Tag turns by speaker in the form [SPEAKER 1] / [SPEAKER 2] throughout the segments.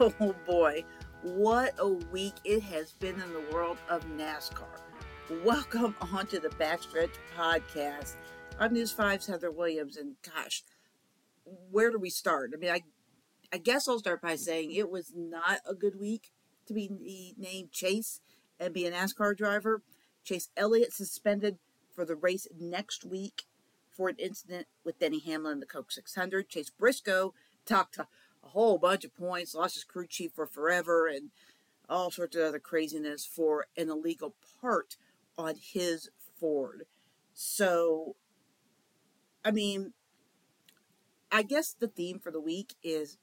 [SPEAKER 1] Oh boy, what a week it has been in the world of NASCAR. Welcome onto the Backstretch Podcast. I'm News 5's Heather Williams, and gosh, where do we start? I mean, I, I guess I'll start by saying it was not a good week to be named Chase and be a NASCAR driver. Chase Elliott suspended for the race next week for an incident with Denny Hamlin in the Coke 600. Chase Briscoe talked a whole bunch of points, lost his crew chief for forever, and all sorts of other craziness for an illegal part on his Ford. So, I mean, I guess the theme for the week is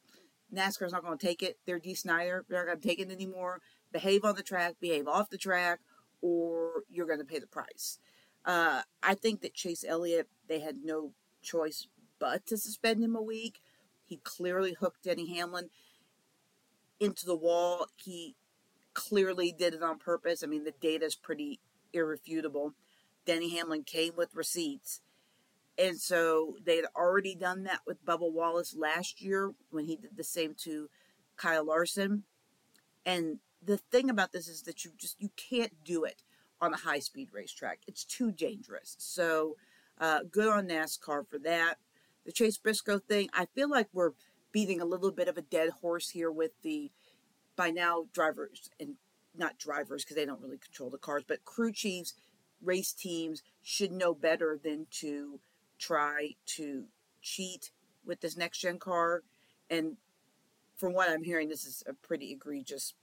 [SPEAKER 1] NASCAR's not going to take it. They're Dee Snider. They're not going to take it anymore. Behave on the track, behave off the track, or you're going to pay the price. Uh, I think that Chase Elliott, they had no choice but to suspend him a week. He clearly hooked Denny Hamlin into the wall. He clearly did it on purpose. I mean, the data is pretty irrefutable. Denny Hamlin came with receipts. And so they had already done that with Bubba Wallace last year when he did the same to Kyle Larson. And the thing about this is that you just you can't do it on a high speed racetrack. It's too dangerous. So uh, good on NASCAR for that. The Chase Briscoe thing, I feel like we're beating a little bit of a dead horse here with the by now drivers and not drivers because they don't really control the cars, but crew chiefs, race teams should know better than to try to cheat with this next gen car. And from what I'm hearing, this is a pretty egregious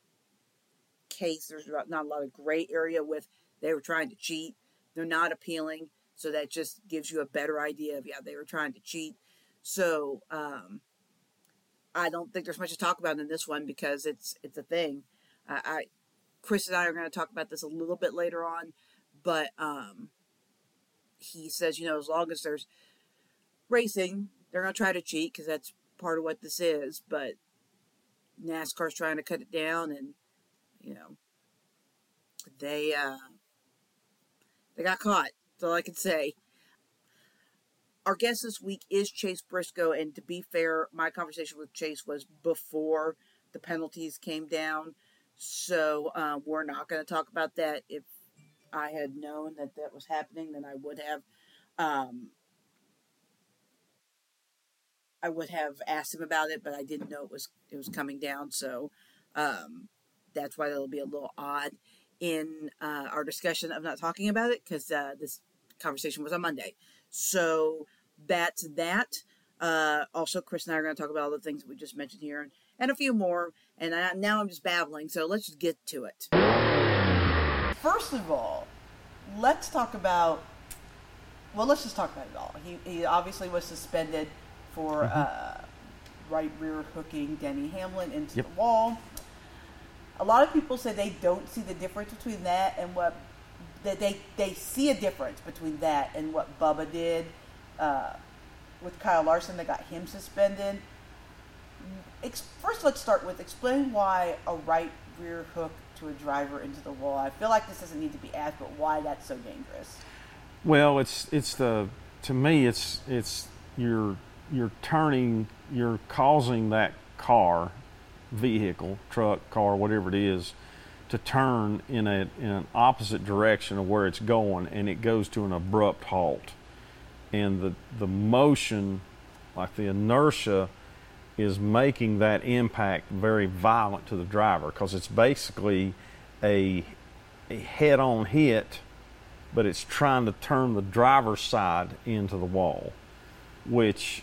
[SPEAKER 1] case. There's not a lot of gray area with they were trying to cheat. They're not appealing. So that just gives you a better idea of, yeah, they were trying to cheat. So um, I don't think there's much to talk about in this one because it's it's a thing. I, I Chris and I are going to talk about this a little bit later on, but um, he says, you know, as long as there's racing, they're going to try to cheat because that's part of what this is. But NASCAR's trying to cut it down, and you know, they uh, they got caught. That's all I can say. Our guest this week is Chase Briscoe, and to be fair, my conversation with Chase was before the penalties came down, so uh, we're not going to talk about that. If I had known that that was happening, then I would have. Um, I would have asked him about it, but I didn't know it was it was coming down, so um, that's why it'll be a little odd in uh, our discussion of not talking about it because uh, this conversation was on Monday. So that's that. Uh, also, Chris and I are going to talk about all the things we just mentioned here and, and a few more. And I, now I'm just babbling, so let's just get to it. First of all, let's talk about. Well, let's just talk about it all. He, he obviously was suspended for mm-hmm. Uh, right rear hooking Denny Hamlin into yep. the wall a lot of people say they don't see the difference between that and what that they they see a difference between that and what Bubba did uh, with Kyle Larson that got him suspended. First, let's start with explain why a right rear hook to a driver into the wall. I feel like this doesn't need to be asked, but why that's so dangerous.
[SPEAKER 2] Well, it's it's the to me it's it's you're you're turning you're causing that car vehicle, truck, car, whatever it is, to turn in, a, in an opposite direction of where it's going and it goes to an abrupt halt. And the, the motion, like the inertia, is making that impact very violent to the driver because it's basically a, a head on hit, but it's trying to turn the driver's side into the wall, which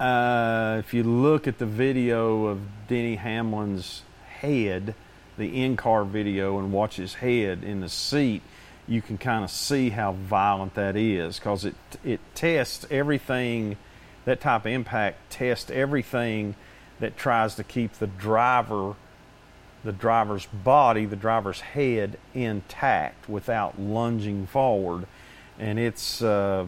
[SPEAKER 2] uh, if you look at the video of Denny Hamlin's head, the in-car video, and watch his head in the seat, you can kind of see how violent that is because it it tests everything. That type of impact tests everything that tries to keep the driver, the driver's body, the driver's head intact without lunging forward, and it's. Uh,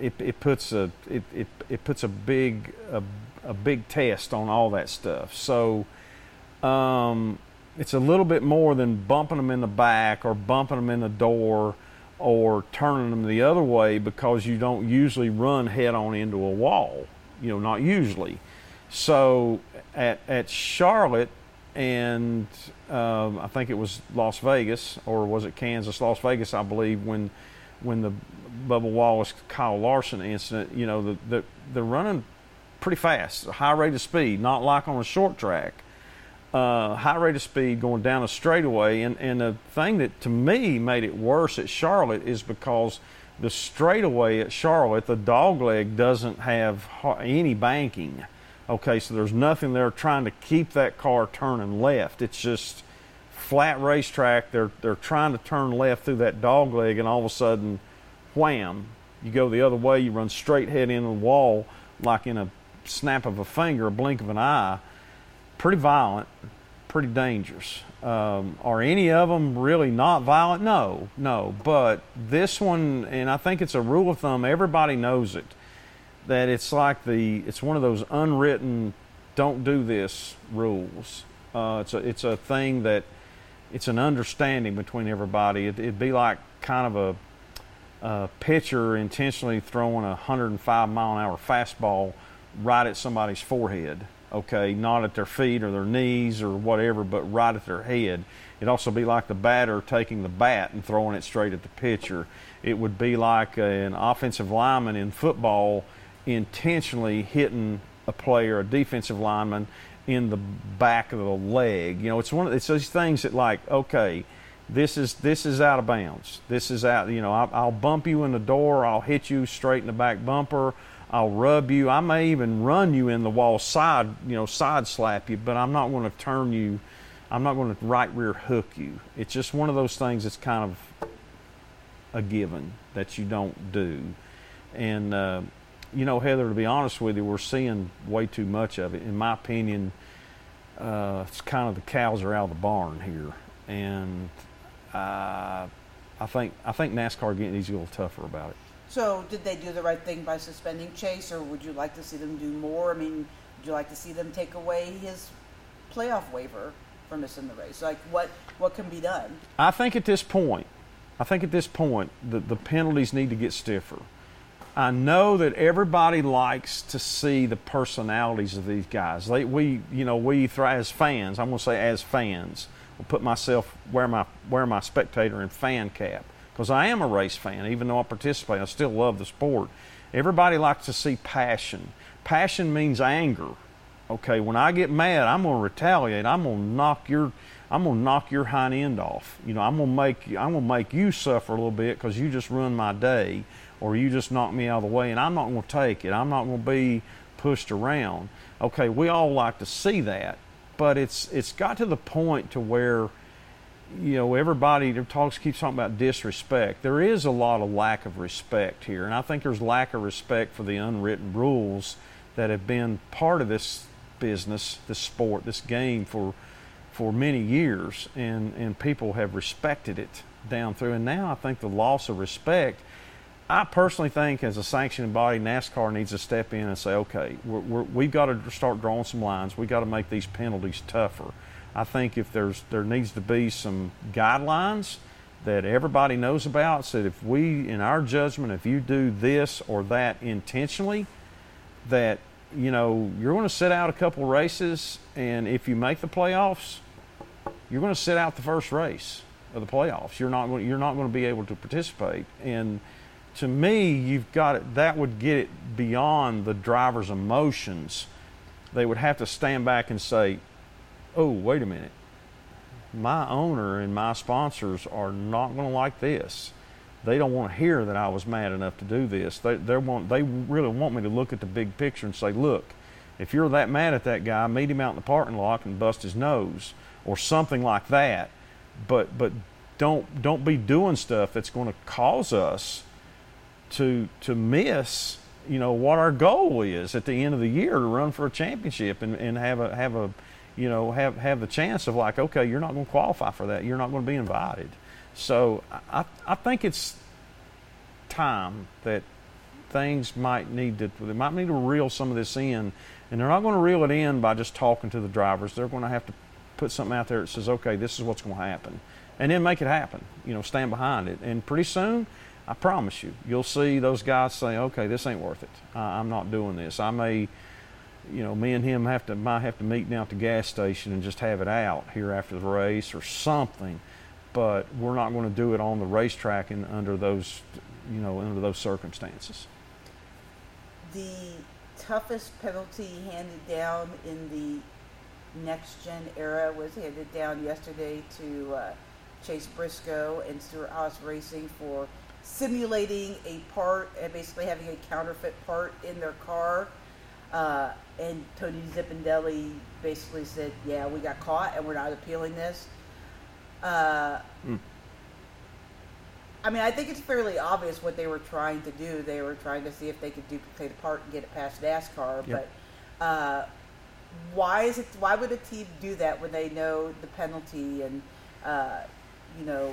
[SPEAKER 2] it, it puts a it, it, it puts a big a, a big test on all that stuff. So um, it's a little bit more than bumping them in the back or bumping them in the door or turning them the other way because you don't usually run head on into a wall. You know, not usually. So at at Charlotte and um, I think it was Las Vegas or was it Kansas, Las Vegas, I believe when when the Bubba Wallace Kyle Larson incident, you know, the, the they're running pretty fast, high rate of speed, not like on a short track. Uh, high rate of speed going down a straightaway, and, and the thing that to me made it worse at Charlotte is because the straightaway at Charlotte, the dog leg doesn't have any banking. Okay, so there's nothing there trying to keep that car turning left. It's just flat racetrack. They're they're trying to turn left through that dog leg, and all of a sudden, wham! You go the other way. You run straight head into the wall, like in a snap of a finger, a blink of an eye. Pretty violent, pretty dangerous. Um, are any of them really not violent? No, no. But this one, and I think it's a rule of thumb. Everybody knows it. That it's like the it's one of those unwritten "don't do this" rules. Uh, it's a it's a thing that it's an understanding between everybody. It, would be like kind of a, a pitcher intentionally throwing a 105 mile an hour fastball right at somebody's forehead okay, not at their feet or their knees or whatever, but right at their head. It'd also be like the batter taking the bat and throwing it straight at the pitcher. It would be like an offensive lineman in football intentionally hitting a player, a defensive lineman, in the back of the leg. You know, it's one of it's those things that like, okay, this is this is out of bounds. This is out. You know, I'll, I'll bump you in the door. I'll hit you straight in the back bumper. I'll rub you. I may even run you in the wall side, you know, side slap you, but I'm not going to turn you. I'm not going to right rear hook you. It's just one of those things that's kind of a given that you don't do. And, uh, you know, Heather, to be honest with you, we're seeing way too much of it. In my opinion, uh, it's kind of the cows are out of the barn here. And uh, I think I think NASCAR getting get a little tougher about it.
[SPEAKER 1] So, did they do the right thing by suspending Chase, or would you like to see them do more? I mean, would you like to see them take away his playoff waiver for missing the race? Like, what what can be done?
[SPEAKER 2] I think at this point, I think at this point, the, the penalties need to get stiffer. I know that everybody likes to see the personalities of these guys. They, we, you know, we as fans. I'm going to say as fans. I'll put myself wear my wear my spectator and fan cap because I am a race fan. Even though I participate, I still love the sport. Everybody likes to see passion. Passion means anger. Okay, when I get mad, I'm going to retaliate. I'm going to knock your I'm to knock your hind end off. You know, I'm going to make I'm to make you suffer a little bit because you just ruined my day, or you just knocked me out of the way, and I'm not going to take it. I'm not going to be pushed around. Okay, we all like to see that, but it's it's got to the point to where you know, everybody talks keeps talking about disrespect. There is a lot of lack of respect here, and I think there's lack of respect for the unwritten rules that have been part of this business, this sport, this game for for many years, and and people have respected it down through. And now I think the loss of respect. I personally think, as a sanctioning body, NASCAR needs to step in and say, okay, we have got to start drawing some lines. We've got to make these penalties tougher I think if there's there needs to be some guidelines that everybody knows about, so that if we, in our judgment, if you do this or that intentionally, that you know you're going to sit out a couple races, and if you make the playoffs, you're going to sit out the first race of the playoffs. You're not going, you're not going to be able to participate. And to me, you've got it, that would get it beyond the driver's emotions. They would have to stand back and say, oh, wait a minute. My owner and my sponsors are not going to like this. They don't want to hear that I was mad enough to do this. They, they, want, they really want me to look at the big picture and say, look, if you're that mad at that guy, meet him out in the parking lot and bust his nose or something like that. But, but don't, don't be doing stuff that's going to cause us to, to miss you know what our goal is at the end of the year to run for a championship and, and have a have a you know, have, have the chance of like, okay, you're not going to qualify for that. You're not going to be invited. So I, I think it's time that things might need to, they might need to reel some of this in. And they're not going to reel it in by just talking to the drivers. They're going to have to put something out there that says, okay, this is what's going to happen. And then make it happen. You know, stand behind it. And pretty soon, I promise you, you'll see those guys say, okay, this ain't worth it. I'm not doing this. I may you know, me and him have to might have to meet down at the gas station and just have it out here after the race or something. But we're not going to do it on the racetrack and under those, you know, under those circumstances.
[SPEAKER 1] The toughest penalty handed down in the next gen era was handed down yesterday to uh, Chase Briscoe and Stewart-Haas Racing for simulating a part and basically having a counterfeit part in their car. Uh, and Tony Zipadelli basically said, "Yeah, we got caught, and we're not appealing this." Uh, mm. I mean, I think it's fairly obvious what they were trying to do. They were trying to see if they could duplicate a part and get it past NASCAR. Yep. But uh, why is it? Why would a team do that when they know the penalty and uh, you know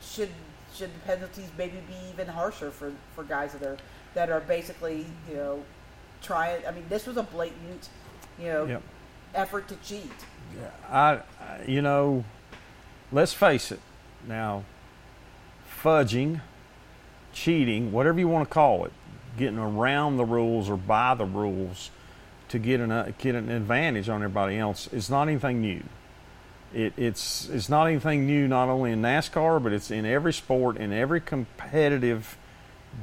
[SPEAKER 1] should should the penalties maybe be even harsher for, for guys that are that are basically you know trying? I mean, this was a blatant you know yep. effort to cheat.
[SPEAKER 2] Yeah, I you know, let's face it. Now, fudging, cheating, whatever you want to call it, getting around the rules or by the rules to get an uh, get an advantage on everybody else is not anything new. It, it's it's not anything new, not only in NASCAR, but it's in every sport, in every competitive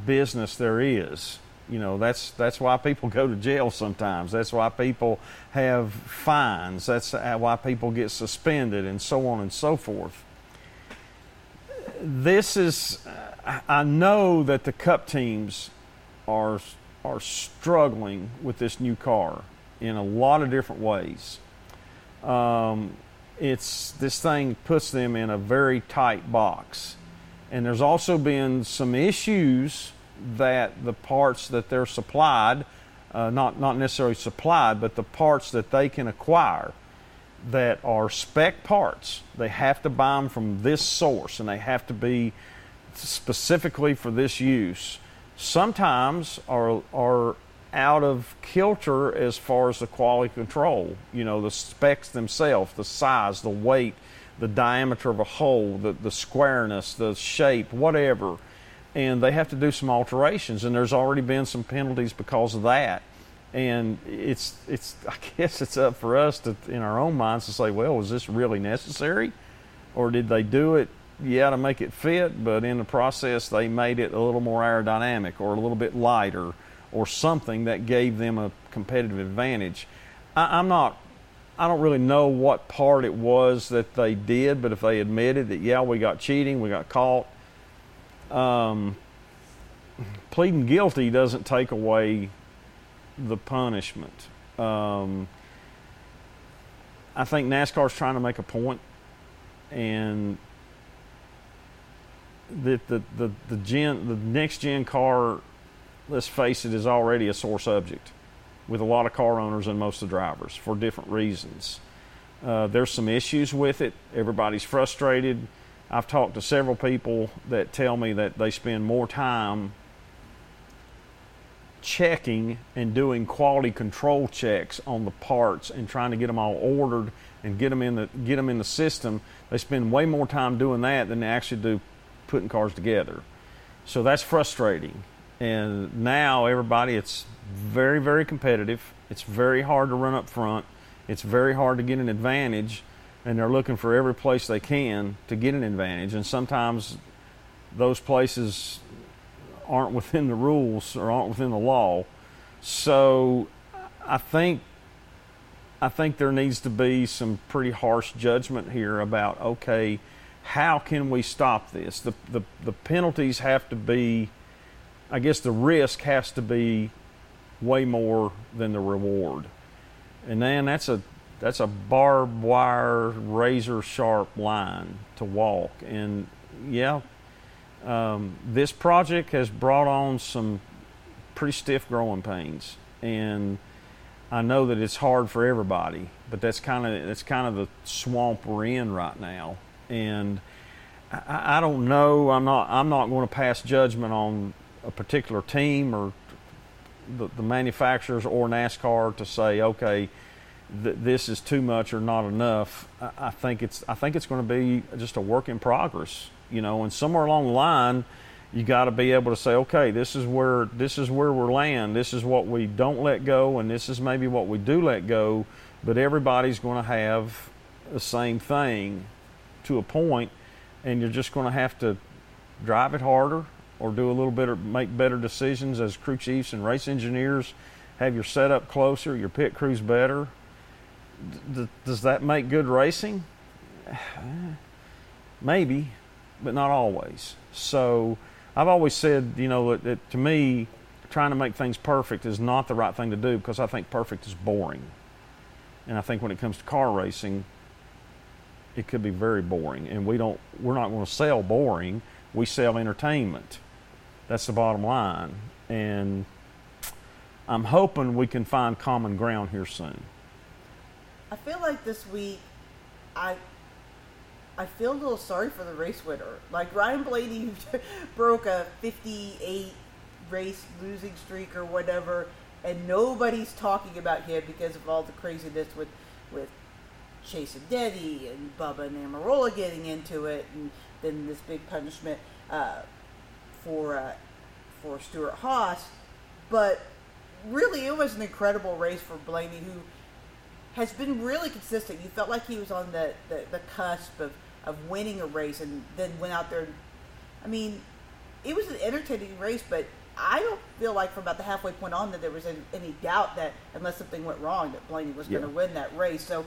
[SPEAKER 2] business there is. You know, that's that's why people go to jail sometimes. That's why people have fines. That's why people get suspended, and so on and so forth. This is, I know that the Cup teams are are struggling with this new car in a lot of different ways. Um, it's this thing puts them in a very tight box. And there's also been some issues that the parts that they're supplied, uh, not not necessarily supplied, but the parts that they can acquire that are spec parts. They have to buy them from this source, and they have to be specifically for this use. Sometimes are are out of kilter as far as the quality control. You know, the specs themselves, the size, the weight, the diameter of a hole, the, the squareness, the shape, whatever. And they have to do some alterations, and there's already been some penalties because of that. And it's, it's, I guess it's up for us to, in our own minds, to say, well, was this really necessary? Or did they do it, yeah, to make it fit, but in the process they made it a little more aerodynamic or a little bit lighter? or something that gave them a competitive advantage. I, am not, I don't really know what part it was that they did, but if they admitted that, yeah, we got cheating, we got caught, um, pleading guilty doesn't take away the punishment. Um, I think NASCAR's trying to make a point, and that the, the, the gen the next gen car let's face it, is already a sore subject with a lot of car owners and most of the drivers for different reasons. Uh, there's some issues with it. Everybody's frustrated. I've talked to several people that tell me that they spend more time checking and doing quality control checks on the parts and trying to get them all ordered and get them in the get them in the system. They spend way more time doing that than they actually do putting cars together. So that's frustrating. And now everybody, it's very, very competitive. It's very hard to run up front. It's very hard to get an advantage, and they're looking for every place they can to get an advantage. And sometimes those places aren't within the rules or aren't within the law. So I think I think there needs to be some pretty harsh judgment here about okay, how can we stop this? The the, the penalties have to be I guess the risk has to be way more than the reward. And then that's a that's a barbed wire, razor sharp line to walk. And yeah, um, this project has brought on some pretty stiff growing pains, and I know that it's hard for everybody. But that's kind of that's kind of the swamp we're in right now, and I, I don't know. I'm not I'm not going to pass judgment on a particular team or the, the manufacturers or NASCAR to say, okay, th- this is too much or not enough. I, I think it's I think it's going to be just a work in progress, you know. And somewhere along the line, you got to be able to say, okay, this is where this is where we're land. This is what we don't let go, and this is maybe what we do let go. But everybody's going to have the same thing to a point, and you're just going to have to drive it harder or do a little bit of make better decisions as crew chiefs and race engineers. Have your setup closer, your pit crews better. D- does that make good racing? Maybe, but not always. So I've always said, you know, that, that to me, trying to make things perfect is not the right thing to do because I think perfect is boring. And I think when it comes to car racing, it could be very boring. And we don't, we're not going to sell boring. We sell entertainment. That's the bottom line. And I'm hoping we can find common ground here soon.
[SPEAKER 1] I feel like this week, I I feel a little sorry for the race winner. Like Ryan Blaney broke a 58 race losing streak or whatever, and nobody's talking about him because of all the craziness with with Chase and Denny and Bubba and Almirola getting into it, and then this big punishment uh, for uh, for Stewart-Haas. But really, it was an incredible race for Blaney, who has been really consistent. You felt like he was on the, the, the cusp of of winning a race and then went out there. I mean, it was an entertaining race, but I don't feel like from about the halfway point on that there was any, any doubt that unless something went wrong, that Blaney was going to win that race. So,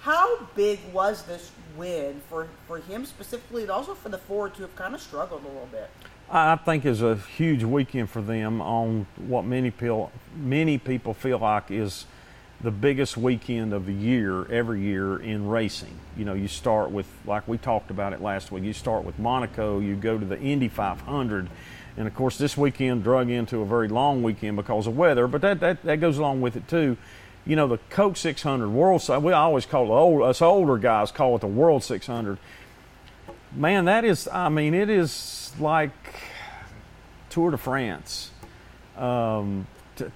[SPEAKER 1] how big was this win for, for him specifically, and also for the Ford to have kind of struggled a little bit?
[SPEAKER 2] I think is a huge weekend for them on what many people many people feel like is the biggest weekend of the year every year in racing. You know, you start with, like we talked about it last week, you start with Monaco, you go to the Indy 500. And of course, this weekend drug into a very long weekend because of weather, but that, that, that goes along with it too. You know, the Coke 600 World, we always call it, old, us older guys call it the World 600. Man, that is, I mean, it is like Tour de France. Um,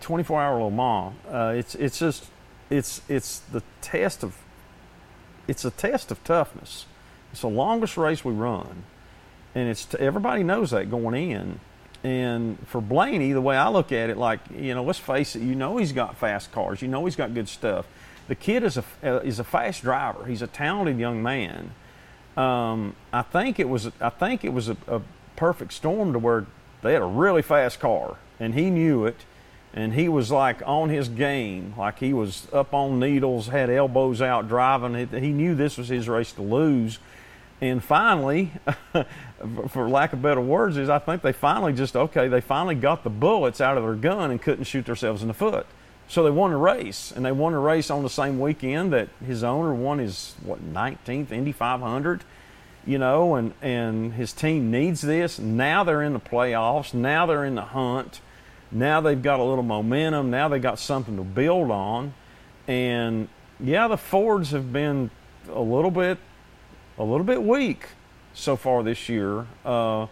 [SPEAKER 2] 24 hour Le Mans. Uh, it's it's just it's it's the test of it's a test of toughness. It's the longest race we run, and it's everybody knows that going in. And for Blaney, the way I look at it, like you know, let's face it, you know he's got fast cars, you know he's got good stuff. The kid is a uh, is a fast driver. He's a talented young man. Um, I think it was I think it was a, a perfect storm to where they had a really fast car, and he knew it and he was like on his game, like he was up on needles, had elbows out driving. He knew this was his race to lose. And finally, for lack of better words, is I think they finally just okay. They finally got the bullets out of their gun and couldn't shoot themselves in the foot. So they won a race, and they won a race on the same weekend that his owner won his what 19th Indy 500 you know, and, and his team needs this. Now they're in the playoffs. Now they're in the hunt. Now they've got a little momentum. Now they got something to build on. And yeah, the Fords have been a little bit, a little bit weak so far this year. Uh,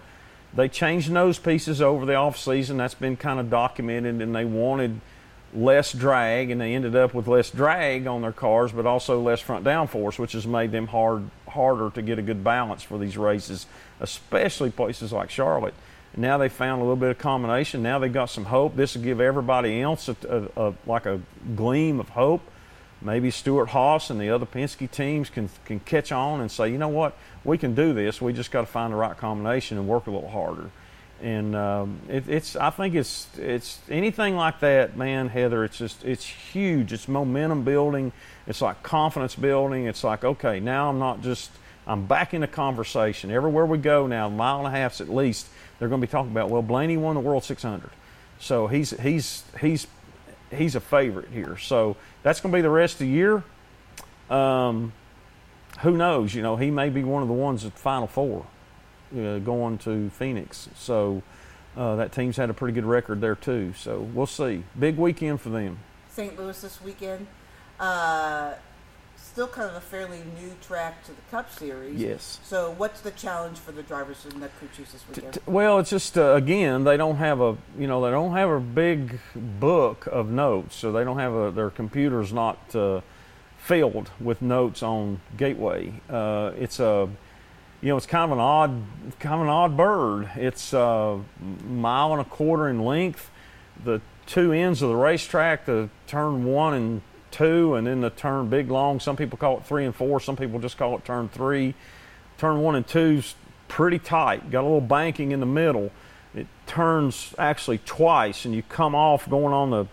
[SPEAKER 2] they changed nose pieces over the off season. That's been kind of documented, and they wanted less drag, and they ended up with less drag on their cars, but also less front downforce, which has made them hard harder to get a good balance for these races, especially places like Charlotte. Now they found a little bit of combination. Now they've got some hope. This will give everybody else a, a, a, like a gleam of hope. Maybe Stewart-Haas and the other Penske teams can can catch on and say, you know what, we can do this. We just got to find the right combination and work a little harder. And um, it, it's I think it's it's anything like that, man, Heather. It's just it's huge. It's momentum building. It's like confidence building. It's like okay, now I'm not just I'm back in the conversation. Everywhere we go now, mile and a half at least they're going to be talking about. Well, Blaney won the World 600, so he's he's he's he's a favorite here. So that's going to be the rest of the year. Um, who knows? You know, he may be one of the ones at Final Four, uh, going to Phoenix. So uh, that team's had a pretty good record there too. So we'll see. Big weekend for them.
[SPEAKER 1] St. Louis this weekend. Uh, still kind of a fairly new track to the Cup Series.
[SPEAKER 2] Yes.
[SPEAKER 1] So, what's the challenge for the drivers in the crew chiefs this weekend? T-
[SPEAKER 2] t- well, it's just uh, again they don't have a you know they don't have a big book of notes, so they don't have a their computers not uh, filled with notes on Gateway. Uh, it's a you know, it's kind of an odd, kind of an odd bird. It's a uh, mile and a quarter in length. The two ends of the racetrack, the turn one and two, and then the turn big long. Some people call it three and four. Some people just call it turn three. Turn one and two's pretty tight. Got a little banking in the middle. It turns actually twice, and you come off going on the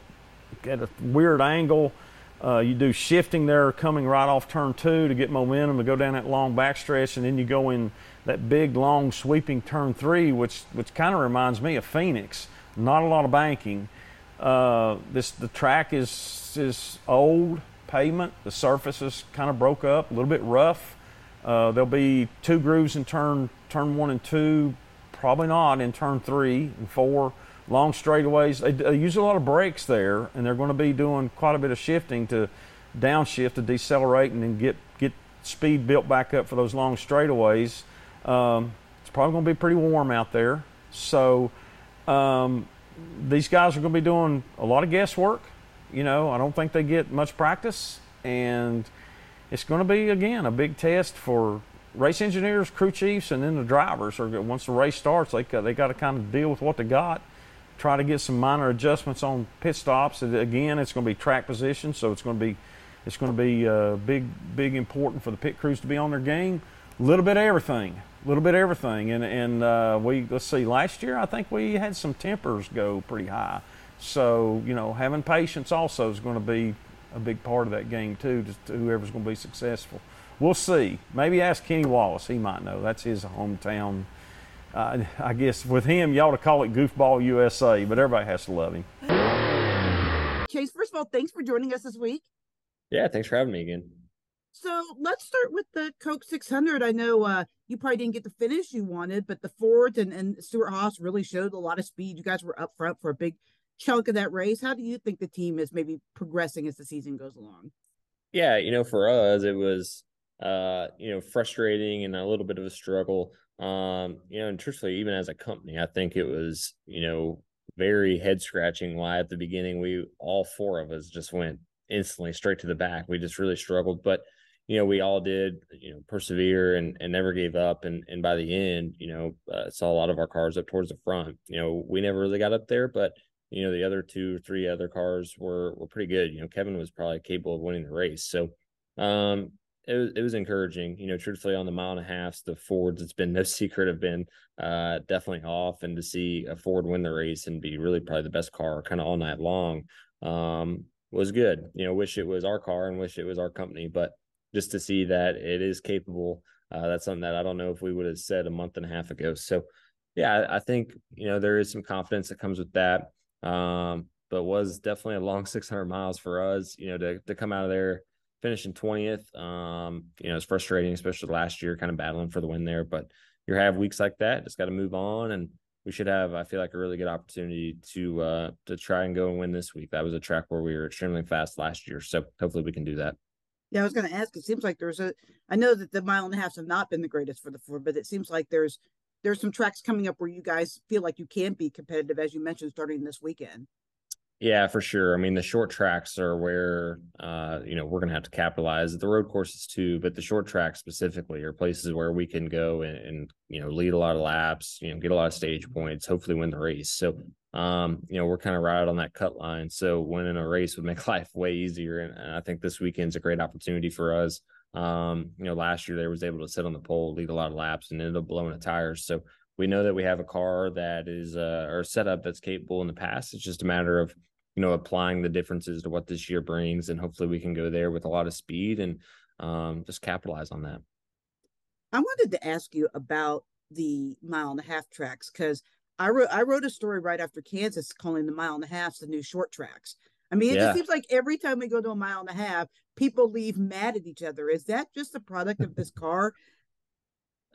[SPEAKER 2] at a weird angle. Uh, you do shifting there, coming right off turn two to get momentum to go down that long backstretch, and then you go in that big, long, sweeping turn three, which which kind of reminds me of Phoenix. Not a lot of banking. Uh, this the track is is old pavement. The surface is kind of broke up, a little bit rough. Uh, there'll be two grooves in turn turn one and two, probably not in turn three and four. Long straightaways. They, they use a lot of brakes there, and they're going to be doing quite a bit of shifting to downshift to decelerate and then get get speed built back up for those long straightaways. Um, it's probably going to be pretty warm out there, so um, these guys are going to be doing a lot of guesswork. You know, I don't think they get much practice, and it's going to be again a big test for race engineers, crew chiefs, and then the drivers. Or once the race starts, they they got to kind of deal with what they got. Try to get some minor adjustments on pit stops. Again, it's going to be track position, so it's going to be it's going to be uh, big, big important for the pit crews to be on their game. A little bit of everything a little bit of everything. And and uh, we let's see, last year I think we had some tempers go pretty high. So you know, having patience also is going to be a big part of that game too. To whoever's going to be successful, we'll see. Maybe ask Kenny Wallace; he might know. That's his hometown. Uh, I guess with him, you ought to call it Goofball USA, but everybody has to love him.
[SPEAKER 1] Chase, first of all, thanks for joining us this week.
[SPEAKER 3] Yeah, thanks for having me again.
[SPEAKER 1] So let's start with the Coke 600. I know uh, you probably didn't get the finish you wanted, but the Ford and, and Stewart-Haas really showed a lot of speed. You guys were up front for a big chunk of that race. How do you think the team is maybe progressing as the season goes along?
[SPEAKER 3] Yeah, you know, for us, it was, uh, you know, frustrating and a little bit of a struggle. Um, you know, and truthfully, even as a company, I think it was, you know, very head scratching why at the beginning we all four of us just went instantly straight to the back. We just really struggled. But you know, we all did, you know, persevere and, and never gave up. And, and by the end, you know, uh, saw a lot of our cars up towards the front. You know, we never really got up there, but, you know, the other two, or three other cars were, were pretty good. You know, Kevin was probably capable of winning the race. So, um, it was, it was encouraging, you know, truthfully on the mile and a half, the Fords, it's been no secret have been, uh, definitely off and to see a Ford win the race and be really probably the best car kind of all night long, um, was good. You know, wish it was our car and wish it was our company, but, just to see that it is capable. Uh, that's something that I don't know if we would have said a month and a half ago. So, yeah, I think you know there is some confidence that comes with that. Um, but was definitely a long 600 miles for us. You know, to to come out of there finishing 20th. Um, you know, it's frustrating, especially last year, kind of battling for the win there. But you have weeks like that, just got to move on, and we should have, I feel like, a really good opportunity to uh to try and go and win this week. That was a track where we were extremely fast last year, so hopefully we can do that.
[SPEAKER 1] Yeah, I was going to ask. It seems like there's a. I know that the mile and a half have not been the greatest for the Ford, but it seems like there's there's some tracks coming up where you guys feel like you can be competitive, as you mentioned, starting this weekend.
[SPEAKER 3] Yeah, for sure. I mean, the short tracks are where uh, you know we're going to have to capitalize. The road courses too, but the short tracks specifically are places where we can go and, and you know lead a lot of laps, you know, get a lot of stage points, hopefully win the race. So um, you know, we're kind of right on that cut line. So winning a race would make life way easier. And, and I think this weekend's a great opportunity for us. Um, you know, last year they was able to sit on the pole, lead a lot of laps, and ended up blowing the tires. So we know that we have a car that is uh, or setup that's capable in the past. It's just a matter of you know applying the differences to what this year brings, and hopefully we can go there with a lot of speed and um, just capitalize on that.
[SPEAKER 1] I wanted to ask you about the mile and a half tracks because I wrote I wrote a story right after Kansas calling the mile and a half the new short tracks. I mean, it yeah. just seems like every time we go to a mile and a half, people leave mad at each other. Is that just a product of this car?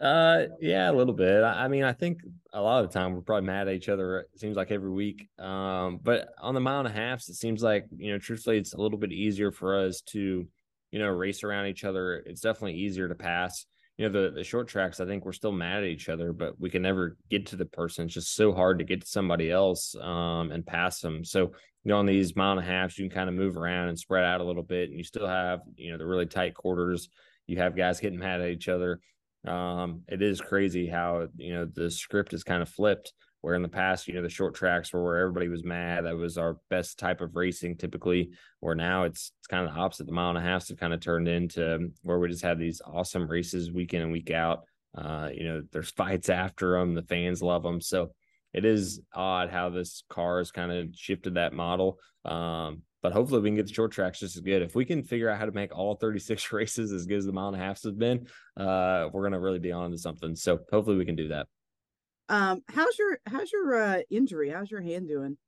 [SPEAKER 3] Uh, yeah, a little bit. I, I mean, I think a lot of the time we're probably mad at each other. It seems like every week. Um, but on the mile and a half, it seems like you know, truthfully, it's a little bit easier for us to, you know, race around each other. It's definitely easier to pass you know the the short tracks i think we're still mad at each other but we can never get to the person it's just so hard to get to somebody else um, and pass them so you know on these mile and a half you can kind of move around and spread out a little bit and you still have you know the really tight quarters you have guys getting mad at each other Um, it is crazy how you know the script is kind of flipped. Where in the past, you know, the short tracks were where everybody was mad. That was our best type of racing typically. Where now it's it's kind of the opposite. The mile and a half have kind of turned into where we just have these awesome races week in and week out. Uh, you know, there's fights after them. The fans love them. So it is odd how this car has kind of shifted that model. Um, but hopefully we can get the short tracks just as good. If we can figure out how to make all 36 races as good as the mile and a half has been, uh, we're gonna really be on to something. So hopefully we can do that.
[SPEAKER 1] Um, how's your how's your uh, injury? How's your hand doing?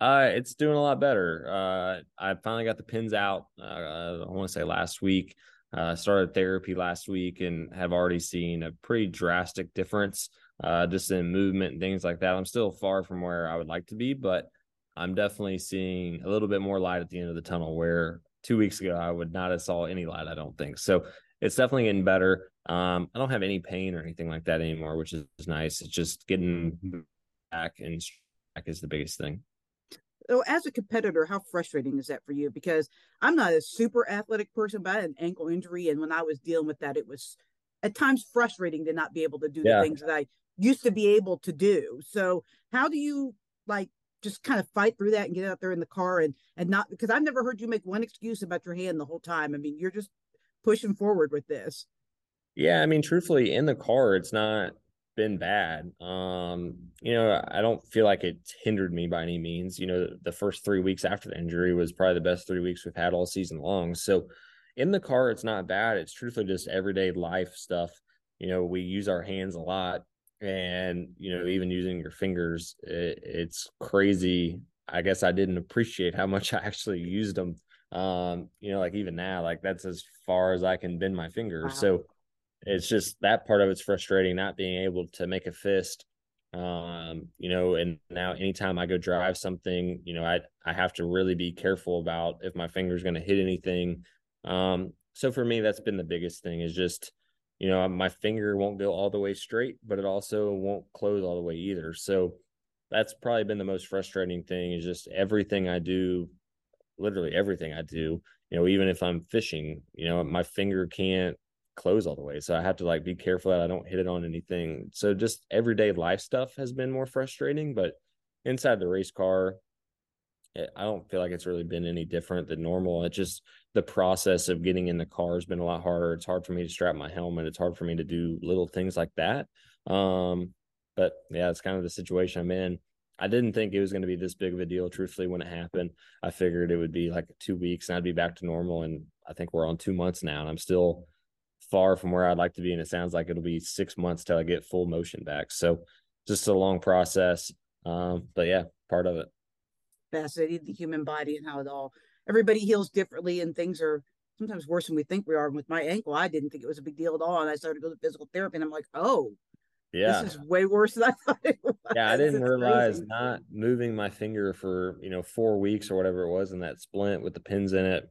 [SPEAKER 3] Uh, it's doing a lot better. Uh, I finally got the pins out. Uh, I want to say last week. Uh, started therapy last week and have already seen a pretty drastic difference uh, just in movement and things like that. I'm still far from where I would like to be, but I'm definitely seeing a little bit more light at the end of the tunnel where two weeks ago I would not have saw any light, I don't think. So it's definitely getting better. Um, I don't have any pain or anything like that anymore, which is nice. It's just getting back and back is the biggest thing.
[SPEAKER 1] So as a competitor, how frustrating is that for you? Because I'm not a super athletic person, but I had an ankle injury. And when I was dealing with that, it was at times frustrating to not be able to do yeah. the things that I used to be able to do. So how do you like just kind of fight through that and get out there in the car and and not because I've never heard you make one excuse about your hand the whole time. I mean, you're just pushing forward with this.
[SPEAKER 3] Yeah, I mean, truthfully, in the car, it's not been bad. Um, you know, I don't feel like it hindered me by any means. You know, the first three weeks after the injury was probably the best three weeks we've had all season long. So in the car, it's not bad. It's truthfully just everyday life stuff. You know, we use our hands a lot and you know even using your fingers it, it's crazy. I guess i didn't appreciate how much i actually used them um you know like even now like that's as far as i can bend my fingers. Wow. so it's just that part of it's frustrating not being able to make a fist um you know and now anytime i go drive something you know i i have to really be careful about if my finger's going to hit anything. Um so for me that's been the biggest thing is just you know, my finger won't go all the way straight, but it also won't close all the way either. So that's probably been the most frustrating thing is just everything I do, literally everything I do, you know, even if I'm fishing, you know, my finger can't close all the way. So I have to like be careful that I don't hit it on anything. So just everyday life stuff has been more frustrating, but inside the race car, I don't feel like it's really been any different than normal. It just the process of getting in the car has been a lot harder. It's hard for me to strap my helmet. It's hard for me to do little things like that. Um, but yeah, it's kind of the situation I'm in. I didn't think it was going to be this big of a deal. Truthfully, when it happened, I figured it would be like two weeks and I'd be back to normal. And I think we're on two months now, and I'm still far from where I'd like to be. And it sounds like it'll be six months till I get full motion back. So just a long process. Um, but yeah, part of it
[SPEAKER 1] the human body and how it all everybody heals differently and things are sometimes worse than we think we are. And with my ankle, I didn't think it was a big deal at all. And I started to go to physical therapy and I'm like, oh, yeah, this is way worse than I thought it was.
[SPEAKER 3] Yeah, I didn't it's realize crazy. not moving my finger for, you know, four weeks or whatever it was in that splint with the pins in it.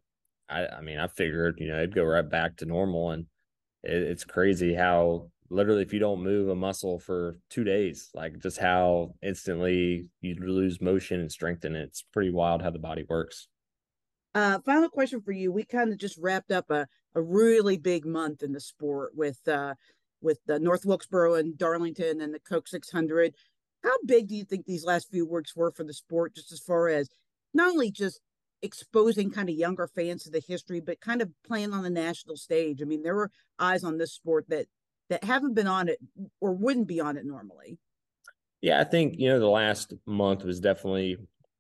[SPEAKER 3] I, I mean, I figured, you know, it'd go right back to normal. And it, it's crazy how literally if you don't move a muscle for two days like just how instantly you lose motion and strength and it's pretty wild how the body works.
[SPEAKER 1] Uh final question for you. We kind of just wrapped up a, a really big month in the sport with uh with the north wilkesboro and darlington and the coke 600 how big do you think these last few weeks were for the sport just as far as not only just exposing kind of younger fans to the history but kind of playing on the national stage? I mean there were eyes on this sport that that haven't been on it or wouldn't be on it normally?
[SPEAKER 3] Yeah, I think you know the last month was definitely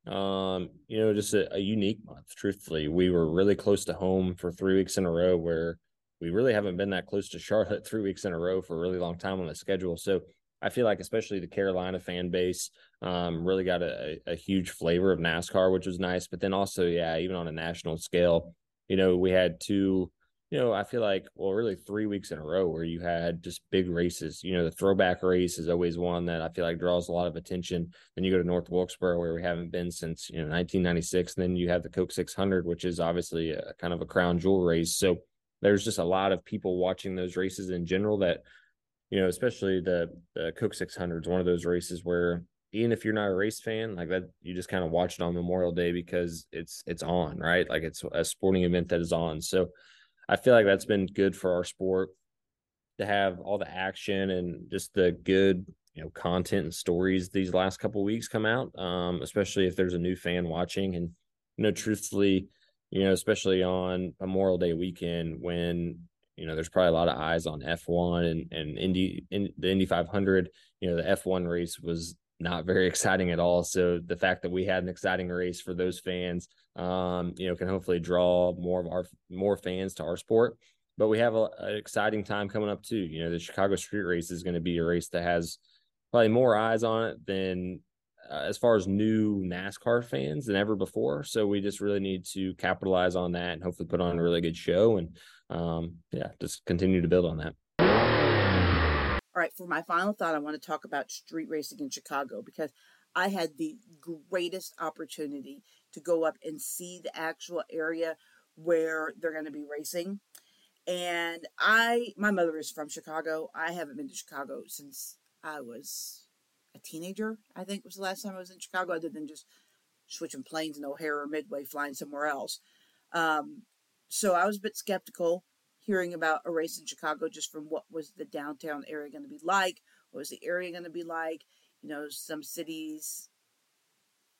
[SPEAKER 3] um you know just a, a, unique month truthfully. We were really close to home for three weeks in a row where we really haven't been that close to charlotte three weeks in a row for a really long time on the schedule. So i feel like especially the carolina fan base um really got a, a huge flavor of nascar which was nice. But then also yeah even on a national scale you know we had two you know, I feel like, well, really three weeks in a row where you had just big races. You know, the throwback race is always one that I feel like draws a lot of attention. Then you go to North Wilkesboro, where we haven't been since, you know, 1996. And then you have the Coke 600, which is obviously a kind of a crown jewel race. So there's just a lot of people watching those races in general that, you know, especially the, the Coke 600 is one of those races where even if you're not a race fan like that you just kind of watch it on memorial day because it's it's on right like it's a sporting event that is on so I feel like that's been good for our sport. to have all the action and just the good you know content and stories these last couple weeks come out um especially if there's a new fan watching and you know truthfully you know especially on memorial day weekend when you know there's probably a lot of eyes on f1 and and indy in the indy 500 you know the f1 race was not very exciting at all so the fact that we had an exciting race for those fans um you know can hopefully draw more of our more fans to our sport but we have an exciting time coming up too you know the chicago street race is going to be a race that has probably more eyes on it than uh, as far as new NASCAR fans than ever before. So we just really need to capitalize on that and hopefully put on a really good show and um, yeah, just continue to build on that.
[SPEAKER 1] All right, for my final thought, I want to talk about street racing in Chicago because I had the greatest opportunity to go up and see the actual area where they're going to be racing. And I, my mother is from Chicago. I haven't been to Chicago since I was a teenager, I think was the last time I was in Chicago, other than just switching planes in O'Hare or Midway, flying somewhere else. Um, so I was a bit skeptical hearing about a race in Chicago just from what was the downtown area going to be like, what was the area going to be like. You know, some cities,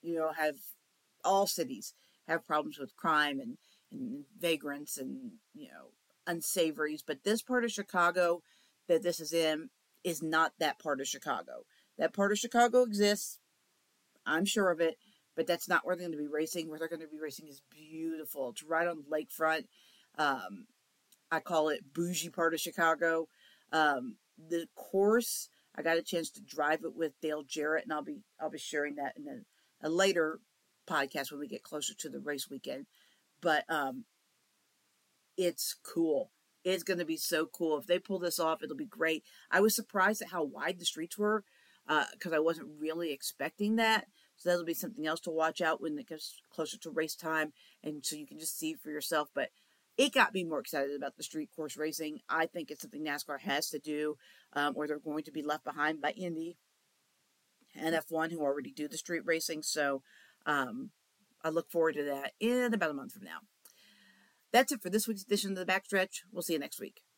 [SPEAKER 1] you know, have all cities have problems with crime and, and vagrants and, you know, unsavories. But this part of Chicago that this is in is not that part of Chicago. That part of Chicago exists. I'm sure of it, but that's not where they're going to be racing. Where they're going to be racing is beautiful. It's right on the lakefront. Um, I call it bougie part of Chicago. Um, the course, I got a chance to drive it with Dale Jarrett, and I'll be I'll be sharing that in a, a later podcast when we get closer to the race weekend. But um, it's cool. It's going to be so cool. If they pull this off, it'll be great. I was surprised at how wide the streets were because uh, I wasn't really expecting that. So that'll be something else to watch out when it gets closer to race time, and so you can just see for yourself. But it got me more excited about the street course racing. I think it's something NASCAR has to do, um, or they're going to be left behind by Indy and F1, who already do the street racing. So um, I look forward to that in about a month from now. That's it for this week's edition of the Backstretch. We'll see you next week.